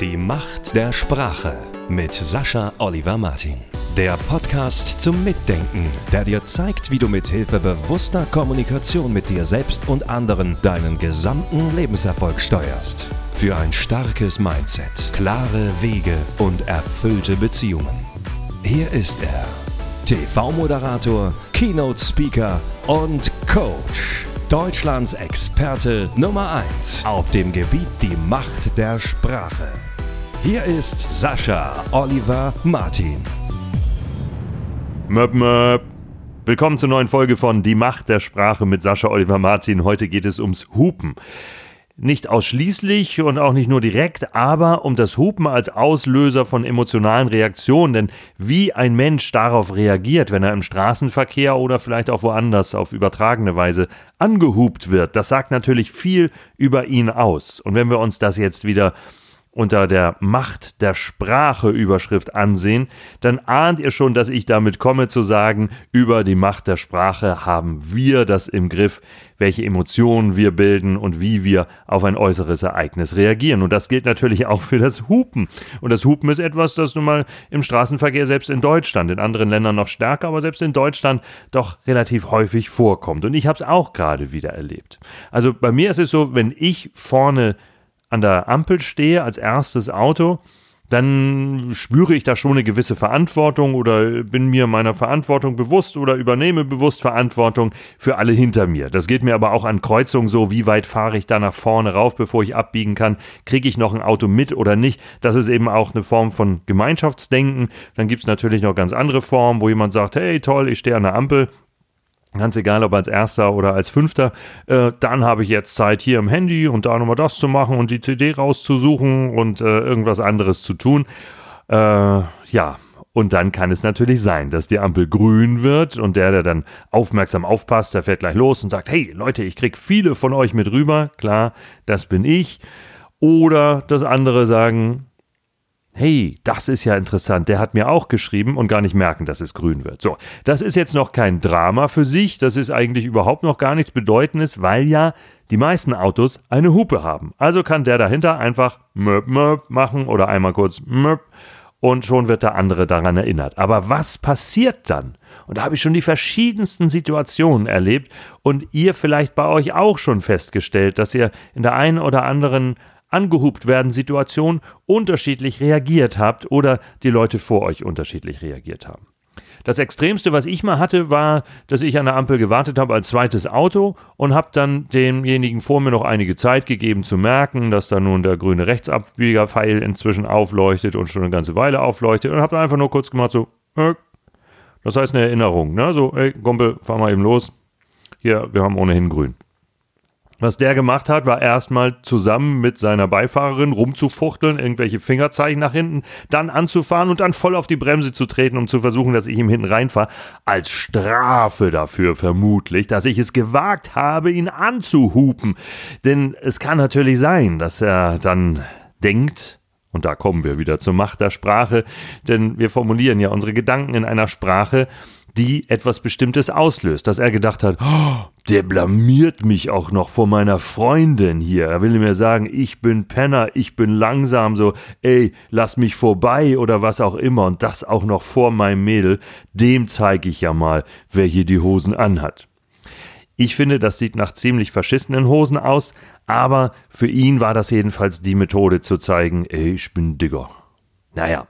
Die Macht der Sprache mit Sascha Oliver Martin. Der Podcast zum Mitdenken, der dir zeigt, wie du mit Hilfe bewusster Kommunikation mit dir selbst und anderen deinen gesamten Lebenserfolg steuerst. Für ein starkes Mindset, klare Wege und erfüllte Beziehungen. Hier ist er, TV-Moderator, Keynote-Speaker und Coach. Deutschlands Experte Nummer 1 auf dem Gebiet die Macht der Sprache. Hier ist Sascha Oliver Martin. Möp, möp. Willkommen zur neuen Folge von Die Macht der Sprache mit Sascha Oliver Martin. Heute geht es ums Hupen. Nicht ausschließlich und auch nicht nur direkt, aber um das Hupen als Auslöser von emotionalen Reaktionen. Denn wie ein Mensch darauf reagiert, wenn er im Straßenverkehr oder vielleicht auch woanders auf übertragene Weise angehupt wird, das sagt natürlich viel über ihn aus. Und wenn wir uns das jetzt wieder unter der Macht der Sprache Überschrift ansehen, dann ahnt ihr schon, dass ich damit komme zu sagen, über die Macht der Sprache haben wir das im Griff, welche Emotionen wir bilden und wie wir auf ein äußeres Ereignis reagieren. Und das gilt natürlich auch für das Hupen. Und das Hupen ist etwas, das nun mal im Straßenverkehr selbst in Deutschland, in anderen Ländern noch stärker, aber selbst in Deutschland doch relativ häufig vorkommt. Und ich habe es auch gerade wieder erlebt. Also bei mir ist es so, wenn ich vorne an der Ampel stehe als erstes Auto, dann spüre ich da schon eine gewisse Verantwortung oder bin mir meiner Verantwortung bewusst oder übernehme bewusst Verantwortung für alle hinter mir. Das geht mir aber auch an Kreuzungen so, wie weit fahre ich da nach vorne rauf, bevor ich abbiegen kann, kriege ich noch ein Auto mit oder nicht. Das ist eben auch eine Form von Gemeinschaftsdenken. Dann gibt es natürlich noch ganz andere Formen, wo jemand sagt, hey toll, ich stehe an der Ampel, Ganz egal, ob als erster oder als fünfter, äh, dann habe ich jetzt Zeit hier im Handy und da nochmal das zu machen und die CD rauszusuchen und äh, irgendwas anderes zu tun. Äh, ja, und dann kann es natürlich sein, dass die Ampel grün wird und der, der dann aufmerksam aufpasst, der fährt gleich los und sagt, hey Leute, ich krieg viele von euch mit rüber. Klar, das bin ich. Oder das andere sagen, hey, das ist ja interessant, der hat mir auch geschrieben und gar nicht merken, dass es grün wird. So, das ist jetzt noch kein Drama für sich, das ist eigentlich überhaupt noch gar nichts Bedeutendes, weil ja die meisten Autos eine Hupe haben. Also kann der dahinter einfach möp möp machen oder einmal kurz möp und schon wird der andere daran erinnert. Aber was passiert dann? Und da habe ich schon die verschiedensten Situationen erlebt und ihr vielleicht bei euch auch schon festgestellt, dass ihr in der einen oder anderen angehupt werden Situation unterschiedlich reagiert habt oder die Leute vor euch unterschiedlich reagiert haben. Das Extremste, was ich mal hatte, war, dass ich an der Ampel gewartet habe als zweites Auto und habe dann demjenigen vor mir noch einige Zeit gegeben zu merken, dass da nun der grüne Rechtsabbiegerpfeil inzwischen aufleuchtet und schon eine ganze Weile aufleuchtet und habe dann einfach nur kurz gemacht so, äh, das heißt eine Erinnerung, ne? So, ey, Kumpel, fahr mal eben los. Hier, wir haben ohnehin grün. Was der gemacht hat, war erstmal zusammen mit seiner Beifahrerin rumzufuchteln, irgendwelche Fingerzeichen nach hinten, dann anzufahren und dann voll auf die Bremse zu treten, um zu versuchen, dass ich ihm hinten reinfahre. Als Strafe dafür vermutlich, dass ich es gewagt habe, ihn anzuhupen. Denn es kann natürlich sein, dass er dann denkt, und da kommen wir wieder zur Macht der Sprache, denn wir formulieren ja unsere Gedanken in einer Sprache, die etwas Bestimmtes auslöst, dass er gedacht hat, oh, der blamiert mich auch noch vor meiner Freundin hier. Er will mir sagen, ich bin Penner, ich bin langsam, so, ey, lass mich vorbei oder was auch immer und das auch noch vor meinem Mädel, dem zeige ich ja mal, wer hier die Hosen anhat. Ich finde, das sieht nach ziemlich verschissenen Hosen aus, aber für ihn war das jedenfalls die Methode zu zeigen, ey, ich bin Digger. Naja,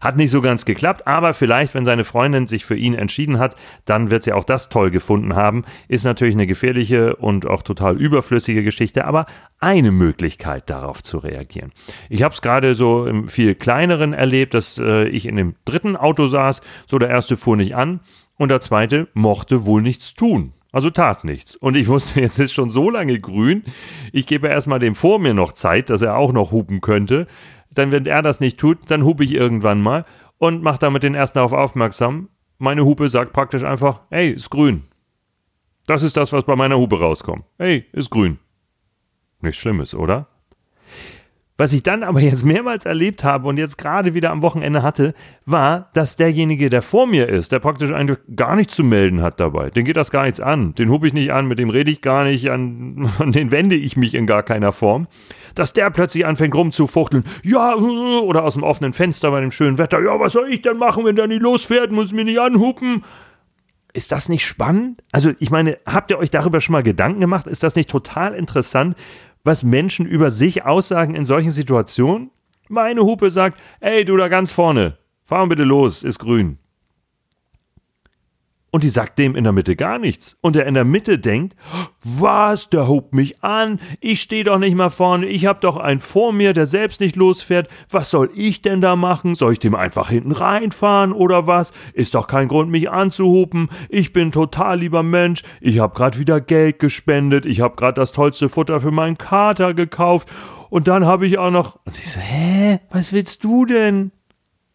hat nicht so ganz geklappt, aber vielleicht, wenn seine Freundin sich für ihn entschieden hat, dann wird sie auch das toll gefunden haben. Ist natürlich eine gefährliche und auch total überflüssige Geschichte, aber eine Möglichkeit darauf zu reagieren. Ich habe es gerade so im viel kleineren erlebt, dass äh, ich in dem dritten Auto saß, so der erste fuhr nicht an und der zweite mochte wohl nichts tun. Also tat nichts. Und ich wusste, jetzt ist schon so lange grün. Ich gebe erstmal dem vor mir noch Zeit, dass er auch noch hupen könnte. Dann, wenn er das nicht tut, dann hupe ich irgendwann mal und mache damit den ersten darauf aufmerksam. Meine Hupe sagt praktisch einfach, hey, ist grün. Das ist das, was bei meiner Hupe rauskommt. Hey, ist grün. Nichts Schlimmes, oder? Was ich dann aber jetzt mehrmals erlebt habe und jetzt gerade wieder am Wochenende hatte, war, dass derjenige, der vor mir ist, der praktisch eigentlich gar nichts zu melden hat dabei, den geht das gar nichts an, den hub ich nicht an, mit dem rede ich gar nicht, an, an den wende ich mich in gar keiner Form, dass der plötzlich anfängt rumzufuchteln, ja, oder aus dem offenen Fenster bei dem schönen Wetter, ja, was soll ich denn machen, wenn der nicht losfährt, muss mich nicht anhupen. Ist das nicht spannend? Also, ich meine, habt ihr euch darüber schon mal Gedanken gemacht? Ist das nicht total interessant, was Menschen über sich aussagen in solchen Situationen? Meine Hupe sagt, ey, du da ganz vorne, fahr bitte los, ist grün. Und die sagt dem in der Mitte gar nichts. Und der in der Mitte denkt, was, der hobt mich an, ich stehe doch nicht mal vorne, ich hab doch einen vor mir, der selbst nicht losfährt, was soll ich denn da machen? Soll ich dem einfach hinten reinfahren oder was? Ist doch kein Grund, mich anzuhupen, ich bin total lieber Mensch, ich hab grad wieder Geld gespendet, ich hab grad das tollste Futter für meinen Kater gekauft und dann hab ich auch noch... Und ich so, hä, was willst du denn?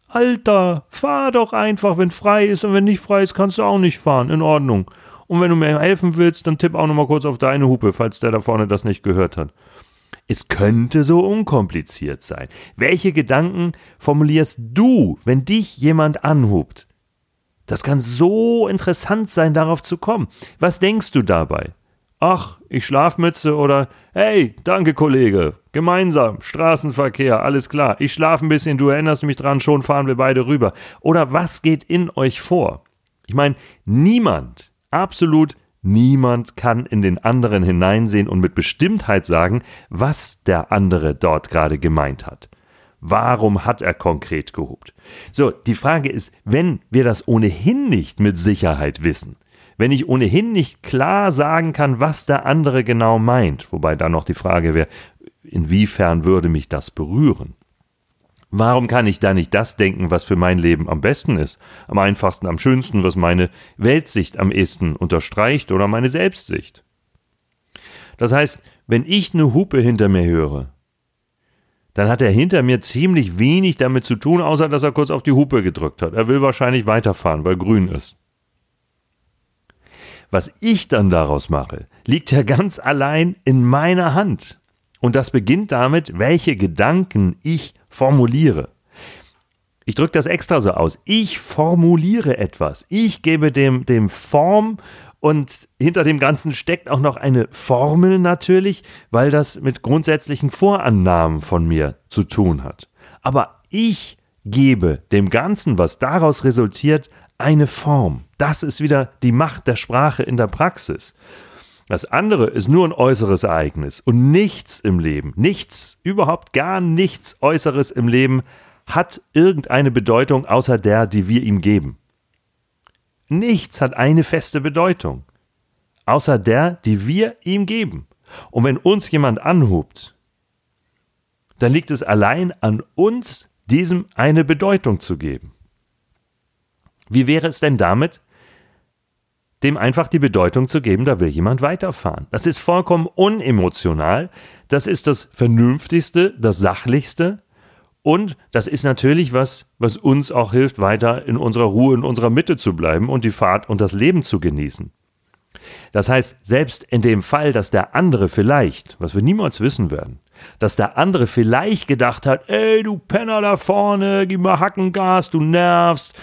Alter, fahr doch einfach, wenn frei ist und wenn nicht frei ist, kannst du auch nicht fahren. In Ordnung. Und wenn du mir helfen willst, dann tipp auch nochmal kurz auf deine Hupe, falls der da vorne das nicht gehört hat. Es könnte so unkompliziert sein. Welche Gedanken formulierst du, wenn dich jemand anhubt? Das kann so interessant sein, darauf zu kommen. Was denkst du dabei? Ach, ich Schlafmütze oder Hey, danke Kollege, gemeinsam, Straßenverkehr, alles klar, ich schlafe ein bisschen, du erinnerst mich dran, schon fahren wir beide rüber. Oder was geht in euch vor? Ich meine, niemand, absolut niemand kann in den anderen hineinsehen und mit Bestimmtheit sagen, was der andere dort gerade gemeint hat. Warum hat er konkret gehupt? So, die Frage ist, wenn wir das ohnehin nicht mit Sicherheit wissen, wenn ich ohnehin nicht klar sagen kann, was der andere genau meint, wobei dann noch die Frage wäre, inwiefern würde mich das berühren? Warum kann ich da nicht das denken, was für mein Leben am besten ist, am einfachsten, am schönsten, was meine Weltsicht am ehesten unterstreicht oder meine Selbstsicht? Das heißt, wenn ich eine Hupe hinter mir höre, dann hat er hinter mir ziemlich wenig damit zu tun, außer dass er kurz auf die Hupe gedrückt hat. Er will wahrscheinlich weiterfahren, weil grün ist. Was ich dann daraus mache, liegt ja ganz allein in meiner Hand. Und das beginnt damit, welche Gedanken ich formuliere. Ich drücke das extra so aus. Ich formuliere etwas. Ich gebe dem, dem Form und hinter dem Ganzen steckt auch noch eine Formel natürlich, weil das mit grundsätzlichen Vorannahmen von mir zu tun hat. Aber ich gebe dem Ganzen, was daraus resultiert, eine Form. Das ist wieder die Macht der Sprache in der Praxis. Das andere ist nur ein äußeres Ereignis und nichts im Leben, nichts, überhaupt gar nichts Äußeres im Leben hat irgendeine Bedeutung außer der, die wir ihm geben. Nichts hat eine feste Bedeutung, außer der, die wir ihm geben. Und wenn uns jemand anhubt, dann liegt es allein an uns, diesem eine Bedeutung zu geben. Wie wäre es denn damit, dem einfach die Bedeutung zu geben, da will jemand weiterfahren. Das ist vollkommen unemotional, das ist das Vernünftigste, das Sachlichste und das ist natürlich was, was uns auch hilft, weiter in unserer Ruhe, in unserer Mitte zu bleiben und die Fahrt und das Leben zu genießen. Das heißt, selbst in dem Fall, dass der andere vielleicht, was wir niemals wissen werden, dass der andere vielleicht gedacht hat, ey, du Penner da vorne, gib mal Hackengas, du nervst,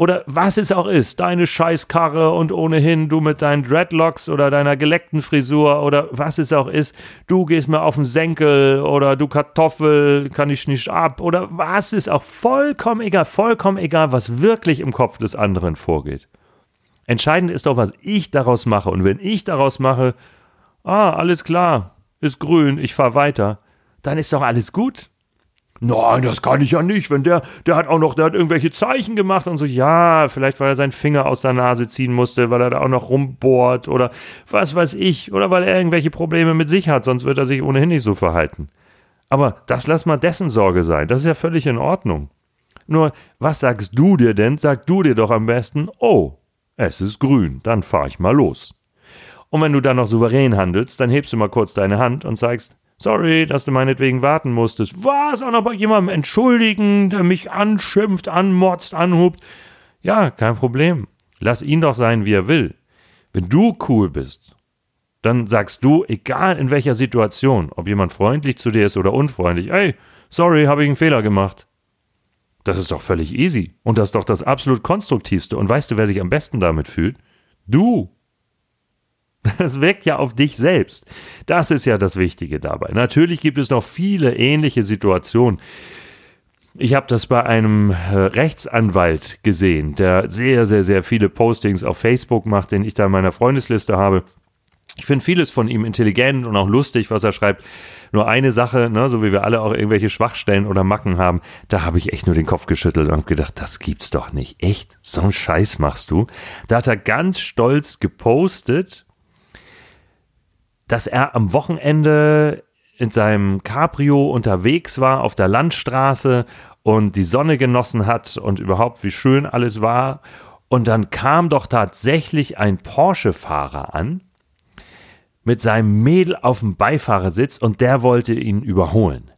oder was es auch ist, deine Scheißkarre und ohnehin du mit deinen Dreadlocks oder deiner geleckten Frisur oder was es auch ist, du gehst mir auf den Senkel oder du Kartoffel, kann ich nicht ab oder was ist auch vollkommen egal, vollkommen egal, was wirklich im Kopf des anderen vorgeht. Entscheidend ist doch, was ich daraus mache und wenn ich daraus mache, ah, alles klar, ist grün, ich fahr weiter, dann ist doch alles gut. Nein, das kann ich ja nicht, wenn der, der hat auch noch, der hat irgendwelche Zeichen gemacht und so, ja, vielleicht weil er seinen Finger aus der Nase ziehen musste, weil er da auch noch rumbohrt oder was weiß ich, oder weil er irgendwelche Probleme mit sich hat, sonst wird er sich ohnehin nicht so verhalten. Aber das lass mal dessen Sorge sein, das ist ja völlig in Ordnung. Nur, was sagst du dir denn? Sag du dir doch am besten, oh, es ist grün, dann fahr ich mal los. Und wenn du dann noch souverän handelst, dann hebst du mal kurz deine Hand und sagst, Sorry, dass du meinetwegen warten musstest. Was? Auch noch bei jemandem entschuldigen, der mich anschimpft, anmotzt, anhubt. Ja, kein Problem. Lass ihn doch sein, wie er will. Wenn du cool bist, dann sagst du, egal in welcher Situation, ob jemand freundlich zu dir ist oder unfreundlich, ey, Sorry, habe ich einen Fehler gemacht. Das ist doch völlig easy. Und das ist doch das absolut konstruktivste. Und weißt du, wer sich am besten damit fühlt? Du. Das wirkt ja auf dich selbst. Das ist ja das Wichtige dabei. Natürlich gibt es noch viele ähnliche Situationen. Ich habe das bei einem äh, Rechtsanwalt gesehen, der sehr, sehr, sehr viele Postings auf Facebook macht, den ich da in meiner Freundesliste habe. Ich finde vieles von ihm intelligent und auch lustig, was er schreibt. Nur eine Sache, ne, so wie wir alle auch irgendwelche Schwachstellen oder Macken haben, da habe ich echt nur den Kopf geschüttelt und gedacht, das gibt's doch nicht. Echt? So einen Scheiß machst du? Da hat er ganz stolz gepostet, dass er am Wochenende in seinem Cabrio unterwegs war auf der Landstraße und die Sonne genossen hat und überhaupt wie schön alles war. Und dann kam doch tatsächlich ein Porsche-Fahrer an mit seinem Mädel auf dem Beifahrersitz und der wollte ihn überholen.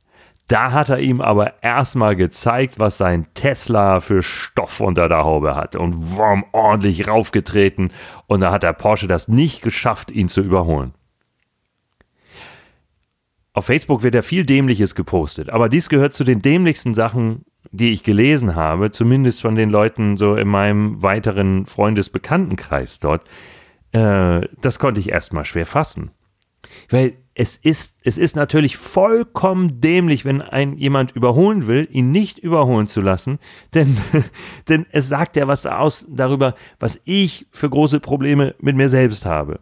Da hat er ihm aber erstmal gezeigt, was sein Tesla für Stoff unter der Haube hat und warm ordentlich raufgetreten und da hat der Porsche das nicht geschafft, ihn zu überholen. Auf Facebook wird ja viel Dämliches gepostet, aber dies gehört zu den dämlichsten Sachen, die ich gelesen habe, zumindest von den Leuten so in meinem weiteren Freundesbekanntenkreis dort, äh, das konnte ich erstmal schwer fassen. Weil es ist, es ist natürlich vollkommen dämlich, wenn ein jemand überholen will, ihn nicht überholen zu lassen, denn, denn es sagt ja was aus darüber, was ich für große Probleme mit mir selbst habe.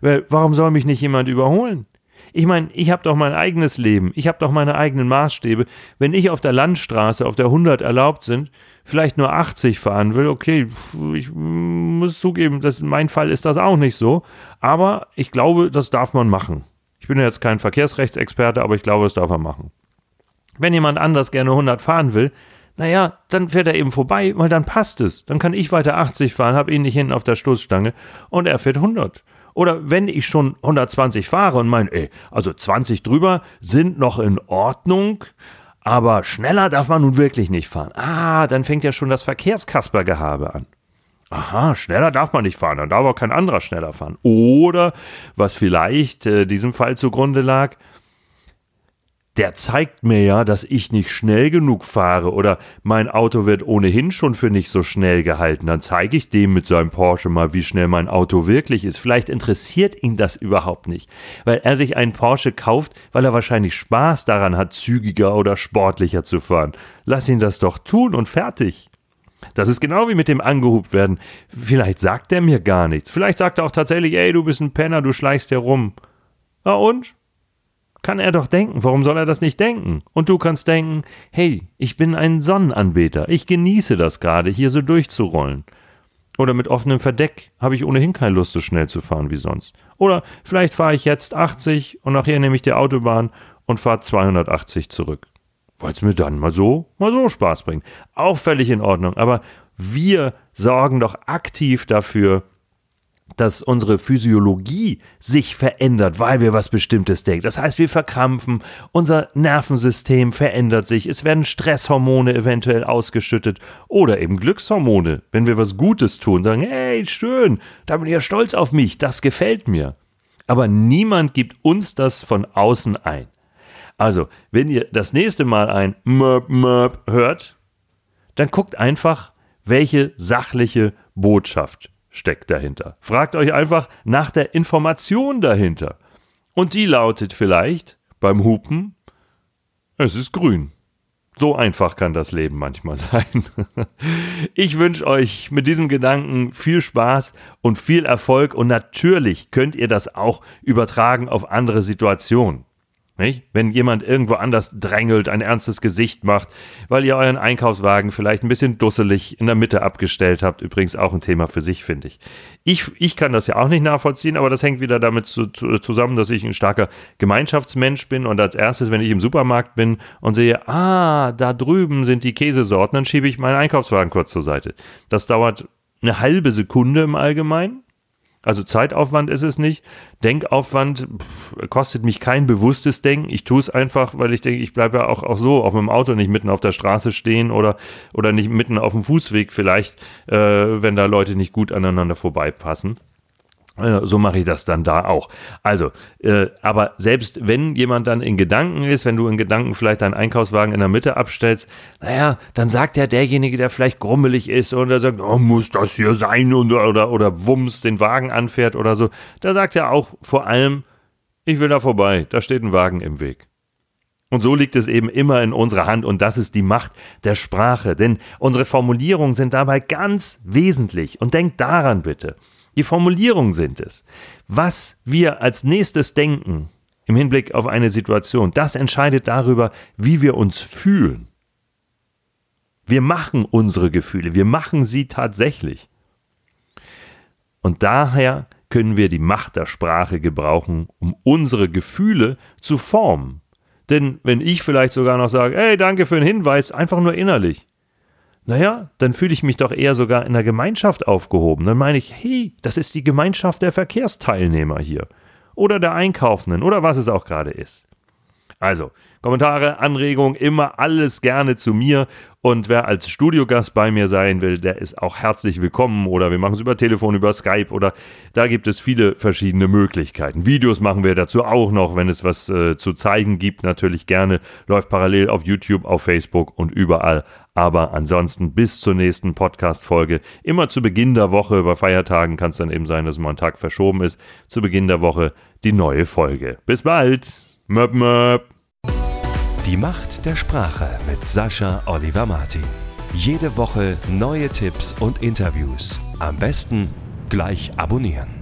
Weil, warum soll mich nicht jemand überholen? Ich meine, ich habe doch mein eigenes Leben, ich habe doch meine eigenen Maßstäbe. Wenn ich auf der Landstraße auf der 100 erlaubt sind, vielleicht nur 80 fahren will, okay, ich muss zugeben, dass in meinem Fall ist das auch nicht so, aber ich glaube, das darf man machen. Ich bin jetzt kein Verkehrsrechtsexperte, aber ich glaube, das darf man machen. Wenn jemand anders gerne 100 fahren will, naja, dann fährt er eben vorbei, weil dann passt es. Dann kann ich weiter 80 fahren, habe ihn nicht hinten auf der Stoßstange und er fährt 100. Oder wenn ich schon 120 fahre und meine, ey, also 20 drüber sind noch in Ordnung, aber schneller darf man nun wirklich nicht fahren. Ah, dann fängt ja schon das Verkehrskaspergehabe an. Aha, schneller darf man nicht fahren, dann darf auch kein anderer schneller fahren. Oder, was vielleicht äh, diesem Fall zugrunde lag, der zeigt mir ja, dass ich nicht schnell genug fahre oder mein Auto wird ohnehin schon für nicht so schnell gehalten. Dann zeige ich dem mit seinem Porsche mal, wie schnell mein Auto wirklich ist. Vielleicht interessiert ihn das überhaupt nicht, weil er sich einen Porsche kauft, weil er wahrscheinlich Spaß daran hat, zügiger oder sportlicher zu fahren. Lass ihn das doch tun und fertig. Das ist genau wie mit dem angehubt werden. Vielleicht sagt er mir gar nichts. Vielleicht sagt er auch tatsächlich, ey, du bist ein Penner, du schleichst hier rum. Na und? Kann er doch denken. Warum soll er das nicht denken? Und du kannst denken, hey, ich bin ein Sonnenanbeter. Ich genieße das gerade, hier so durchzurollen. Oder mit offenem Verdeck habe ich ohnehin keine Lust, so schnell zu fahren wie sonst. Oder vielleicht fahre ich jetzt 80 und nachher nehme ich die Autobahn und fahre 280 zurück. Weil es mir dann mal so, mal so Spaß bringt. Auch völlig in Ordnung. Aber wir sorgen doch aktiv dafür, dass unsere Physiologie sich verändert, weil wir was Bestimmtes denken. Das heißt, wir verkrampfen, unser Nervensystem verändert sich, es werden Stresshormone eventuell ausgeschüttet oder eben Glückshormone, wenn wir was Gutes tun, sagen, hey, schön, da bin ich ja stolz auf mich, das gefällt mir. Aber niemand gibt uns das von außen ein. Also, wenn ihr das nächste Mal ein Möp Möp hört, dann guckt einfach, welche sachliche Botschaft steckt dahinter. Fragt euch einfach nach der Information dahinter. Und die lautet vielleicht beim Hupen, es ist grün. So einfach kann das Leben manchmal sein. Ich wünsche euch mit diesem Gedanken viel Spaß und viel Erfolg und natürlich könnt ihr das auch übertragen auf andere Situationen. Nicht? Wenn jemand irgendwo anders drängelt, ein ernstes Gesicht macht, weil ihr euren Einkaufswagen vielleicht ein bisschen dusselig in der Mitte abgestellt habt. Übrigens auch ein Thema für sich, finde ich. ich. Ich kann das ja auch nicht nachvollziehen, aber das hängt wieder damit zu, zu, zusammen, dass ich ein starker Gemeinschaftsmensch bin und als erstes, wenn ich im Supermarkt bin und sehe, ah, da drüben sind die Käsesorten, dann schiebe ich meinen Einkaufswagen kurz zur Seite. Das dauert eine halbe Sekunde im Allgemeinen also Zeitaufwand ist es nicht. Denkaufwand pff, kostet mich kein bewusstes Denken. Ich tue es einfach, weil ich denke, ich bleibe ja auch, auch so, auch mit dem Auto nicht mitten auf der Straße stehen oder, oder nicht mitten auf dem Fußweg vielleicht, äh, wenn da Leute nicht gut aneinander vorbeipassen. Äh, so mache ich das dann da auch. Also, äh, aber selbst wenn jemand dann in Gedanken ist, wenn du in Gedanken vielleicht deinen Einkaufswagen in der Mitte abstellst, naja, dann sagt ja derjenige, der vielleicht grummelig ist oder sagt, oh, muss das hier sein oder, oder, oder wumms den Wagen anfährt oder so, da sagt er auch vor allem, ich will da vorbei, da steht ein Wagen im Weg. Und so liegt es eben immer in unserer Hand und das ist die Macht der Sprache, denn unsere Formulierungen sind dabei ganz wesentlich und denkt daran bitte. Die Formulierungen sind es. Was wir als nächstes denken im Hinblick auf eine Situation, das entscheidet darüber, wie wir uns fühlen. Wir machen unsere Gefühle, wir machen sie tatsächlich. Und daher können wir die Macht der Sprache gebrauchen, um unsere Gefühle zu formen. Denn wenn ich vielleicht sogar noch sage, hey, danke für den Hinweis, einfach nur innerlich, naja, dann fühle ich mich doch eher sogar in der Gemeinschaft aufgehoben. Dann meine ich, hey, das ist die Gemeinschaft der Verkehrsteilnehmer hier. Oder der Einkaufenden oder was es auch gerade ist. Also, Kommentare, Anregungen, immer alles gerne zu mir. Und wer als Studiogast bei mir sein will, der ist auch herzlich willkommen. Oder wir machen es über Telefon, über Skype oder da gibt es viele verschiedene Möglichkeiten. Videos machen wir dazu auch noch, wenn es was äh, zu zeigen gibt. Natürlich gerne. Läuft parallel auf YouTube, auf Facebook und überall. Aber ansonsten bis zur nächsten Podcast-Folge. Immer zu Beginn der Woche, bei Feiertagen kann es dann eben sein, dass mal ein Tag verschoben ist. Zu Beginn der Woche die neue Folge. Bis bald. Möp, möp. Die Macht der Sprache mit Sascha Oliver Martin. Jede Woche neue Tipps und Interviews. Am besten gleich abonnieren.